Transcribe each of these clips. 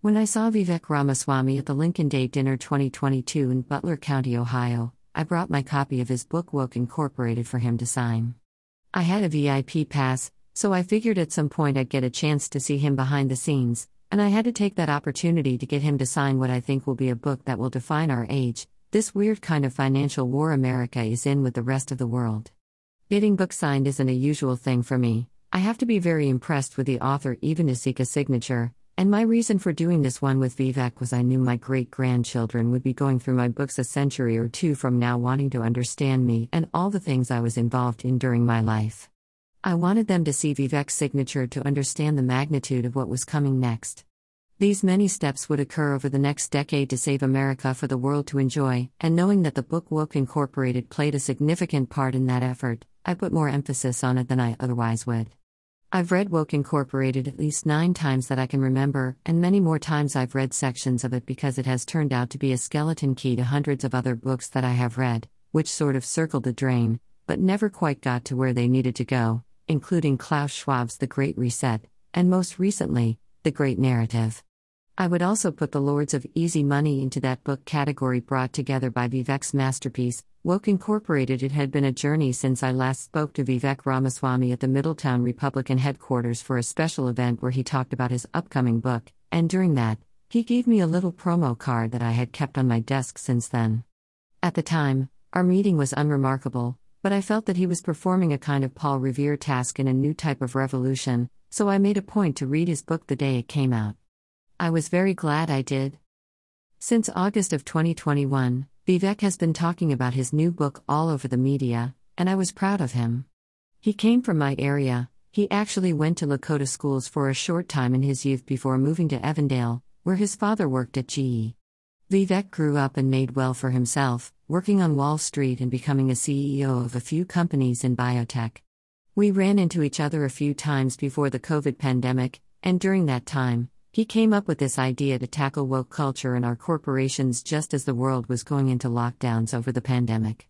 When I saw Vivek Ramaswamy at the Lincoln Day Dinner 2022 in Butler County, Ohio, I brought my copy of his book Woke Incorporated for him to sign. I had a VIP pass, so I figured at some point I'd get a chance to see him behind the scenes, and I had to take that opportunity to get him to sign what I think will be a book that will define our age this weird kind of financial war America is in with the rest of the world. Getting books signed isn't a usual thing for me. I have to be very impressed with the author even to seek a signature, and my reason for doing this one with Vivek was I knew my great grandchildren would be going through my books a century or two from now wanting to understand me and all the things I was involved in during my life. I wanted them to see Vivek's signature to understand the magnitude of what was coming next. These many steps would occur over the next decade to save America for the world to enjoy, and knowing that the book Woke Incorporated played a significant part in that effort, I put more emphasis on it than I otherwise would. I've read Woke Incorporated at least nine times that I can remember, and many more times I've read sections of it because it has turned out to be a skeleton key to hundreds of other books that I have read, which sort of circled the drain, but never quite got to where they needed to go, including Klaus Schwab's The Great Reset, and most recently, The Great Narrative. I would also put The Lords of Easy Money into that book category brought together by Vivek's masterpiece, Woke Incorporated. It had been a journey since I last spoke to Vivek Ramaswamy at the Middletown Republican headquarters for a special event where he talked about his upcoming book, and during that, he gave me a little promo card that I had kept on my desk since then. At the time, our meeting was unremarkable, but I felt that he was performing a kind of Paul Revere task in a new type of revolution, so I made a point to read his book the day it came out. I was very glad I did. Since August of 2021, Vivek has been talking about his new book all over the media, and I was proud of him. He came from my area, he actually went to Lakota schools for a short time in his youth before moving to Evendale, where his father worked at GE. Vivek grew up and made well for himself, working on Wall Street and becoming a CEO of a few companies in biotech. We ran into each other a few times before the COVID pandemic, and during that time, he came up with this idea to tackle woke culture in our corporations just as the world was going into lockdowns over the pandemic.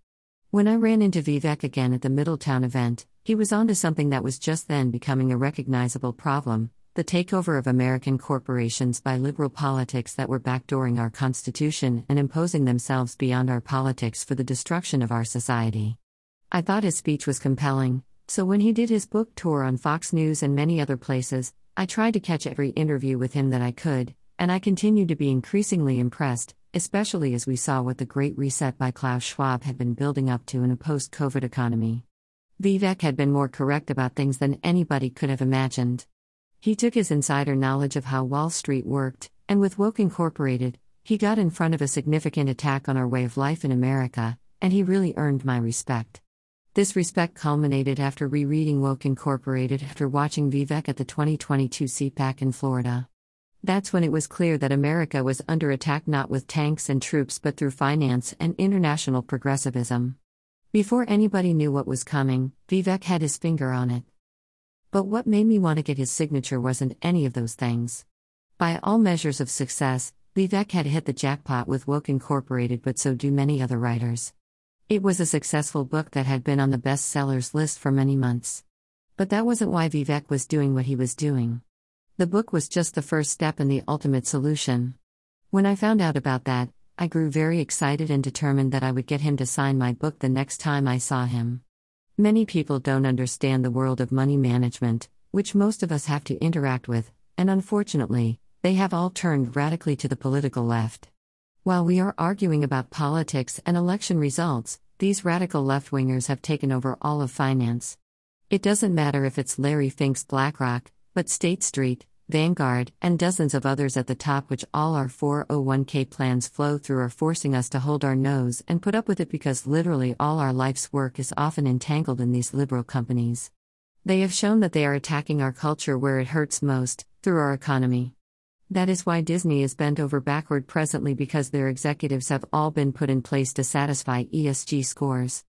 When I ran into Vivek again at the Middletown event, he was onto something that was just then becoming a recognizable problem the takeover of American corporations by liberal politics that were backdooring our Constitution and imposing themselves beyond our politics for the destruction of our society. I thought his speech was compelling, so when he did his book tour on Fox News and many other places, I tried to catch every interview with him that I could, and I continued to be increasingly impressed, especially as we saw what the Great Reset by Klaus Schwab had been building up to in a post COVID economy. Vivek had been more correct about things than anybody could have imagined. He took his insider knowledge of how Wall Street worked, and with Woke Incorporated, he got in front of a significant attack on our way of life in America, and he really earned my respect. This respect culminated after rereading Woke Incorporated after watching Vivek at the 2022 CPAC in Florida. That's when it was clear that America was under attack not with tanks and troops but through finance and international progressivism. Before anybody knew what was coming, Vivek had his finger on it. But what made me want to get his signature wasn't any of those things. By all measures of success, Vivek had hit the jackpot with Woke Incorporated, but so do many other writers. It was a successful book that had been on the bestsellers list for many months. But that wasn't why Vivek was doing what he was doing. The book was just the first step in the ultimate solution. When I found out about that, I grew very excited and determined that I would get him to sign my book the next time I saw him. Many people don't understand the world of money management, which most of us have to interact with, and unfortunately, they have all turned radically to the political left. While we are arguing about politics and election results, these radical left wingers have taken over all of finance. It doesn't matter if it's Larry Fink's BlackRock, but State Street, Vanguard, and dozens of others at the top, which all our 401k plans flow through, are forcing us to hold our nose and put up with it because literally all our life's work is often entangled in these liberal companies. They have shown that they are attacking our culture where it hurts most, through our economy. That is why Disney is bent over backward presently because their executives have all been put in place to satisfy ESG scores.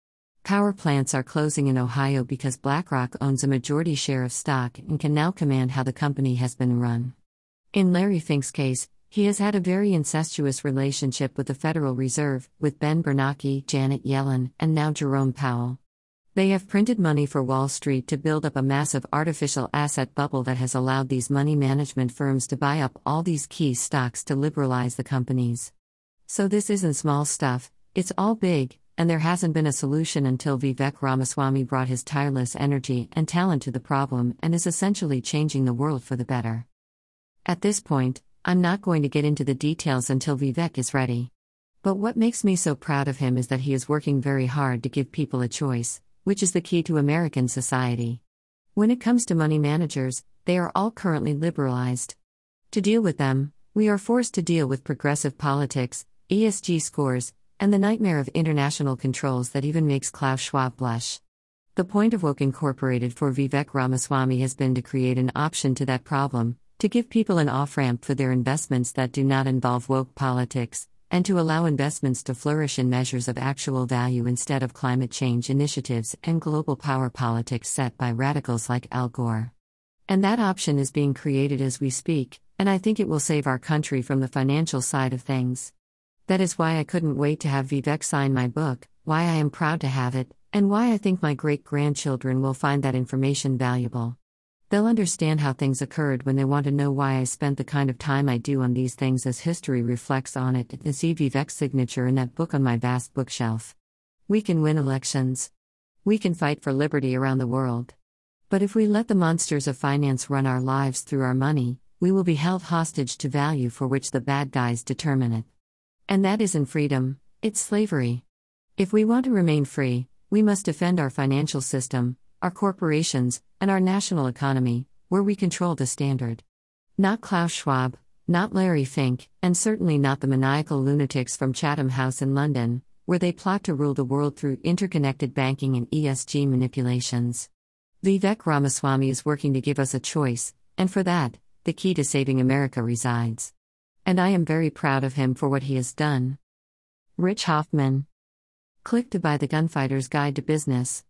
Power plants are closing in Ohio because BlackRock owns a majority share of stock and can now command how the company has been run. In Larry Fink's case, he has had a very incestuous relationship with the Federal Reserve, with Ben Bernanke, Janet Yellen, and now Jerome Powell. They have printed money for Wall Street to build up a massive artificial asset bubble that has allowed these money management firms to buy up all these key stocks to liberalize the companies. So, this isn't small stuff, it's all big, and there hasn't been a solution until Vivek Ramaswamy brought his tireless energy and talent to the problem and is essentially changing the world for the better. At this point, I'm not going to get into the details until Vivek is ready. But what makes me so proud of him is that he is working very hard to give people a choice which is the key to American society. When it comes to money managers, they are all currently liberalized. To deal with them, we are forced to deal with progressive politics, ESG scores, and the nightmare of international controls that even makes Klaus Schwab blush. The point of Woke Incorporated for Vivek Ramaswamy has been to create an option to that problem, to give people an off ramp for their investments that do not involve woke politics, and to allow investments to flourish in measures of actual value instead of climate change initiatives and global power politics set by radicals like Al Gore. And that option is being created as we speak, and I think it will save our country from the financial side of things. That is why I couldn't wait to have Vivek sign my book, why I am proud to have it, and why I think my great grandchildren will find that information valuable. They'll understand how things occurred when they want to know why I spent the kind of time I do on these things as history reflects on it and see Vivek's signature in that book on my vast bookshelf. We can win elections. We can fight for liberty around the world. But if we let the monsters of finance run our lives through our money, we will be held hostage to value for which the bad guys determine it. And that isn't freedom, it's slavery. If we want to remain free, we must defend our financial system, our corporations, and our national economy, where we control the standard. Not Klaus Schwab, not Larry Fink, and certainly not the maniacal lunatics from Chatham House in London, where they plot to rule the world through interconnected banking and ESG manipulations. Vivek Ramaswamy is working to give us a choice, and for that, the key to saving America resides. And I am very proud of him for what he has done. Rich Hoffman. Click to buy the Gunfighter's Guide to Business.